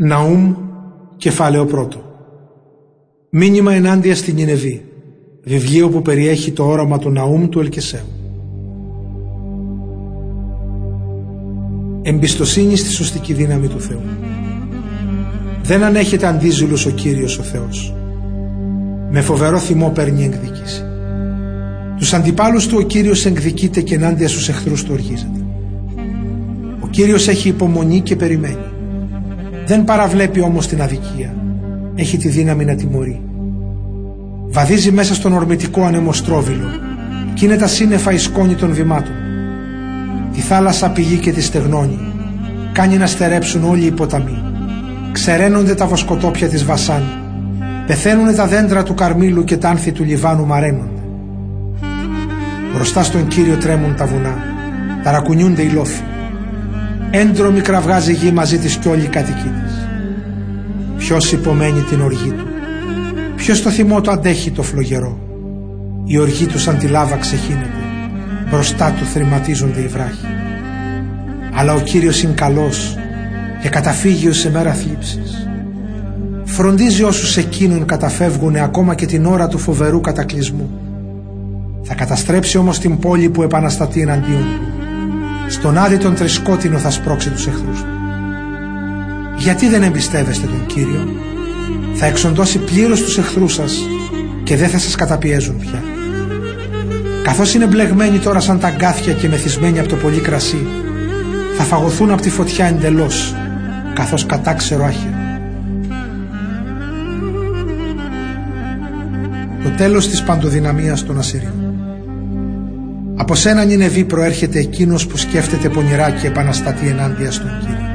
Ναούμ, κεφάλαιο πρώτο. Μήνυμα ενάντια στην Νινεβή. Βιβλίο που περιέχει το όραμα του Ναούμ του Ελκεσέου. Εμπιστοσύνη στη σωστική δύναμη του Θεού. Δεν ανέχεται αντίζουλος ο Κύριος ο Θεός. Με φοβερό θυμό παίρνει εκδίκηση. Τους αντιπάλους του ο Κύριος εκδικείται και ενάντια στους εχθρούς του οργίζεται. Ο Κύριος έχει υπομονή και περιμένει. Δεν παραβλέπει όμως την αδικία. Έχει τη δύναμη να τιμωρεί. Βαδίζει μέσα στον ορμητικό ανεμοστρόβιλο κι είναι τα σύννεφα η σκόνη των βημάτων. Τη θάλασσα πηγεί και τη στεγνώνει. Κάνει να στερέψουν όλοι οι ποταμοί. Ξεραίνονται τα βοσκοτόπια της Βασάν. Πεθαίνουν τα δέντρα του Καρμίλου και τα άνθη του Λιβάνου μαραίνονται. Μπροστά στον Κύριο τρέμουν τα βουνά. Ταρακουνιούνται οι λόφοι. Έντρομη κραυγάζει γη μαζί της κι όλη η κατοική της. Ποιος υπομένει την οργή του. Ποιος το θυμό του αντέχει το φλογερό. Η οργή τους σαν τη λάβα ξεχύνεται. Μπροστά του θρηματίζονται οι βράχοι. Αλλά ο Κύριος είναι καλός και καταφύγει σε μέρα θλίψης. Φροντίζει όσους εκείνον καταφεύγουν ακόμα και την ώρα του φοβερού κατακλυσμού. Θα καταστρέψει όμως την πόλη που επαναστατεί εναντίον του στον άδει τον τρισκότινο θα σπρώξει τους εχθρούς του. Γιατί δεν εμπιστεύεστε τον Κύριο, θα εξοντώσει πλήρως τους εχθρούς σας και δεν θα σας καταπιέζουν πια. Καθώς είναι μπλεγμένοι τώρα σαν τα γκάθια και μεθυσμένοι από το πολύ κρασί, θα φαγωθούν από τη φωτιά εντελώς, καθώς κατάξερο άχυρο. Το τέλος της παντοδυναμίας των Ασσυρίων. Από σένα Νινεβή προέρχεται εκείνος που σκέφτεται πονηρά και επαναστατεί ενάντια στον Κύριο.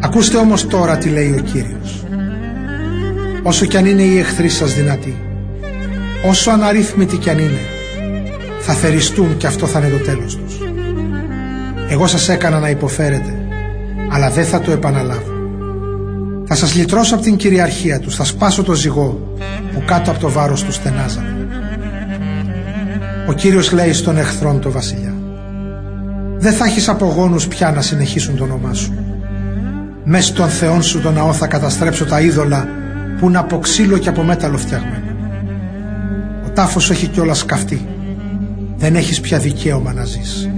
Ακούστε όμως τώρα τι λέει ο Κύριος. Όσο κι αν είναι οι εχθροί σας δυνατοί, όσο αναρρύθμιτοι κι αν είναι, θα θεριστούν και αυτό θα είναι το τέλος τους. Εγώ σας έκανα να υποφέρετε, αλλά δεν θα το επαναλάβω. Θα σας λυτρώσω από την κυριαρχία τους, θα σπάσω το ζυγό που κάτω από το βάρος τους στενάζανε. Ο Κύριος λέει στον εχθρόν το βασιλιά. Δεν θα έχεις απογόνους πια να συνεχίσουν το όνομά σου. Μες στον Θεόν σου το ναό θα καταστρέψω τα είδωλα που είναι από ξύλο και από μέταλλο φτιαγμένα. Ο τάφος σου έχει κιόλας καυτεί. Δεν έχεις πια δικαίωμα να ζεις